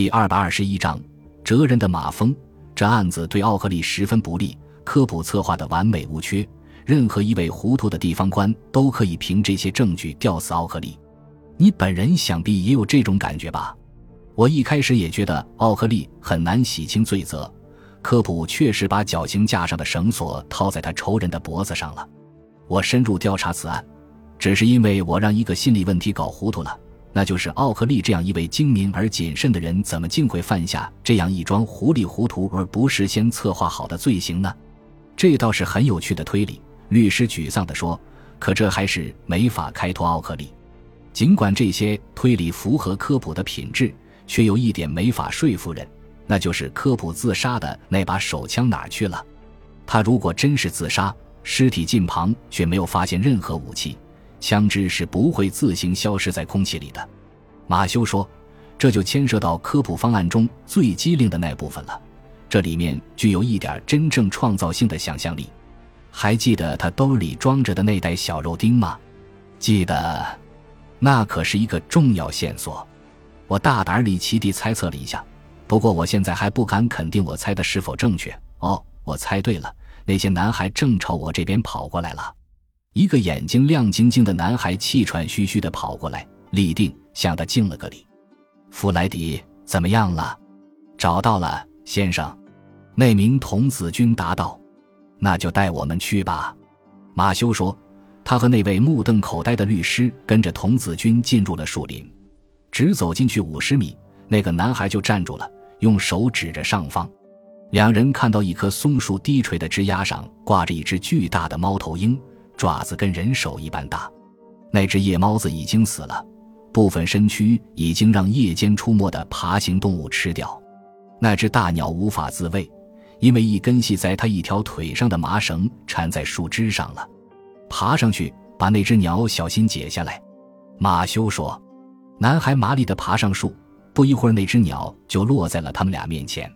第二百二十一章哲人的马蜂。这案子对奥克利十分不利，科普策划的完美无缺，任何一位糊涂的地方官都可以凭这些证据吊死奥克利。你本人想必也有这种感觉吧？我一开始也觉得奥克利很难洗清罪责，科普确实把绞刑架上的绳索套在他仇人的脖子上了。我深入调查此案，只是因为我让一个心理问题搞糊涂了。那就是奥克利这样一位精明而谨慎的人，怎么竟会犯下这样一桩糊里糊涂而不事先策划好的罪行呢？这倒是很有趣的推理。律师沮丧地说：“可这还是没法开脱奥克利。尽管这些推理符合科普的品质，却有一点没法说服人，那就是科普自杀的那把手枪哪去了？他如果真是自杀，尸体近旁却没有发现任何武器。”枪支是不会自行消失在空气里的，马修说：“这就牵涉到科普方案中最机灵的那部分了，这里面具有一点真正创造性的想象力。还记得他兜里装着的那袋小肉丁吗？记得，那可是一个重要线索。我大胆离奇地猜测了一下，不过我现在还不敢肯定我猜的是否正确。哦，我猜对了，那些男孩正朝我这边跑过来了。”一个眼睛亮晶晶的男孩气喘吁吁地跑过来，立定向他敬了个礼。弗莱迪，怎么样了？找到了，先生。那名童子军答道。那就带我们去吧。马修说。他和那位目瞪口呆的律师跟着童子军进入了树林。只走进去五十米，那个男孩就站住了，用手指着上方。两人看到一棵松树低垂的枝丫上挂着一只巨大的猫头鹰。爪子跟人手一般大，那只夜猫子已经死了，部分身躯已经让夜间出没的爬行动物吃掉。那只大鸟无法自卫，因为一根系在它一条腿上的麻绳缠在树枝上了。爬上去把那只鸟小心解下来。马修说：“男孩麻利地爬上树，不一会儿那只鸟就落在了他们俩面前。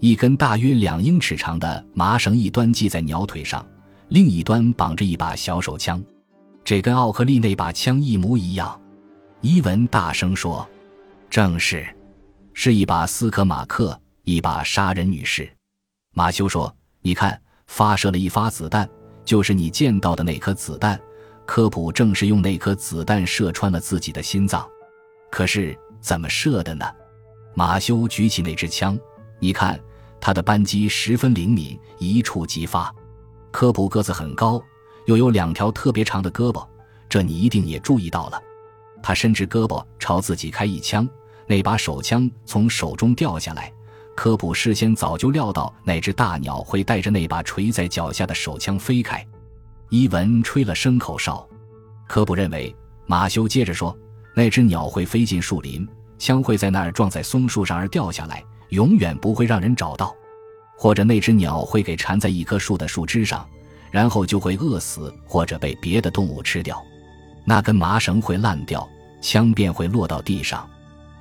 一根大约两英尺长的麻绳一端系在鸟腿上。”另一端绑着一把小手枪，这跟奥克利那把枪一模一样。伊文大声说：“正是，是一把斯科马克，一把杀人女士。”马修说：“你看，发射了一发子弹，就是你见到的那颗子弹。科普正是用那颗子弹射穿了自己的心脏。可是怎么射的呢？”马修举起那支枪，你看，他的扳机十分灵敏，一触即发。科普个子很高，又有两条特别长的胳膊，这你一定也注意到了。他伸直胳膊朝自己开一枪，那把手枪从手中掉下来。科普事先早就料到那只大鸟会带着那把垂在脚下的手枪飞开。伊文吹了声口哨，科普认为马修接着说，那只鸟会飞进树林，枪会在那儿撞在松树上而掉下来，永远不会让人找到。或者那只鸟会给缠在一棵树的树枝上，然后就会饿死，或者被别的动物吃掉。那根麻绳会烂掉，枪便会落到地上。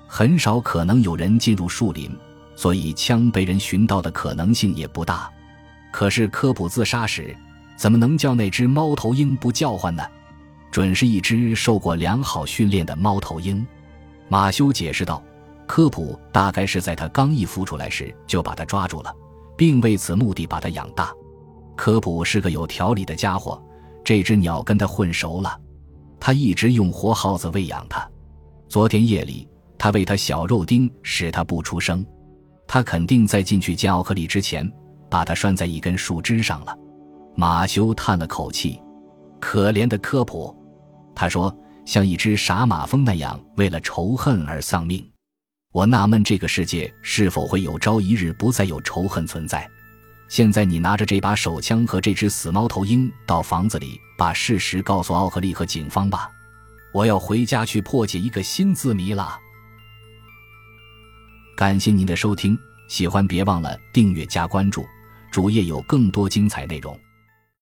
很少可能有人进入树林，所以枪被人寻到的可能性也不大。可是科普自杀时，怎么能叫那只猫头鹰不叫唤呢？准是一只受过良好训练的猫头鹰。马修解释道：“科普大概是在他刚一孵出来时就把它抓住了。”并为此目的把它养大。科普是个有条理的家伙，这只鸟跟他混熟了。他一直用活耗子喂养它。昨天夜里，他喂它小肉丁，使它不出声。他肯定在进去见奥克利之前，把它拴在一根树枝上了。马修叹了口气：“可怜的科普。”他说：“像一只傻马蜂那样，为了仇恨而丧命。”我纳闷，这个世界是否会有朝一日不再有仇恨存在？现在你拿着这把手枪和这只死猫头鹰到房子里，把事实告诉奥克利和警方吧。我要回家去破解一个新字谜了。感谢您的收听，喜欢别忘了订阅加关注，主页有更多精彩内容。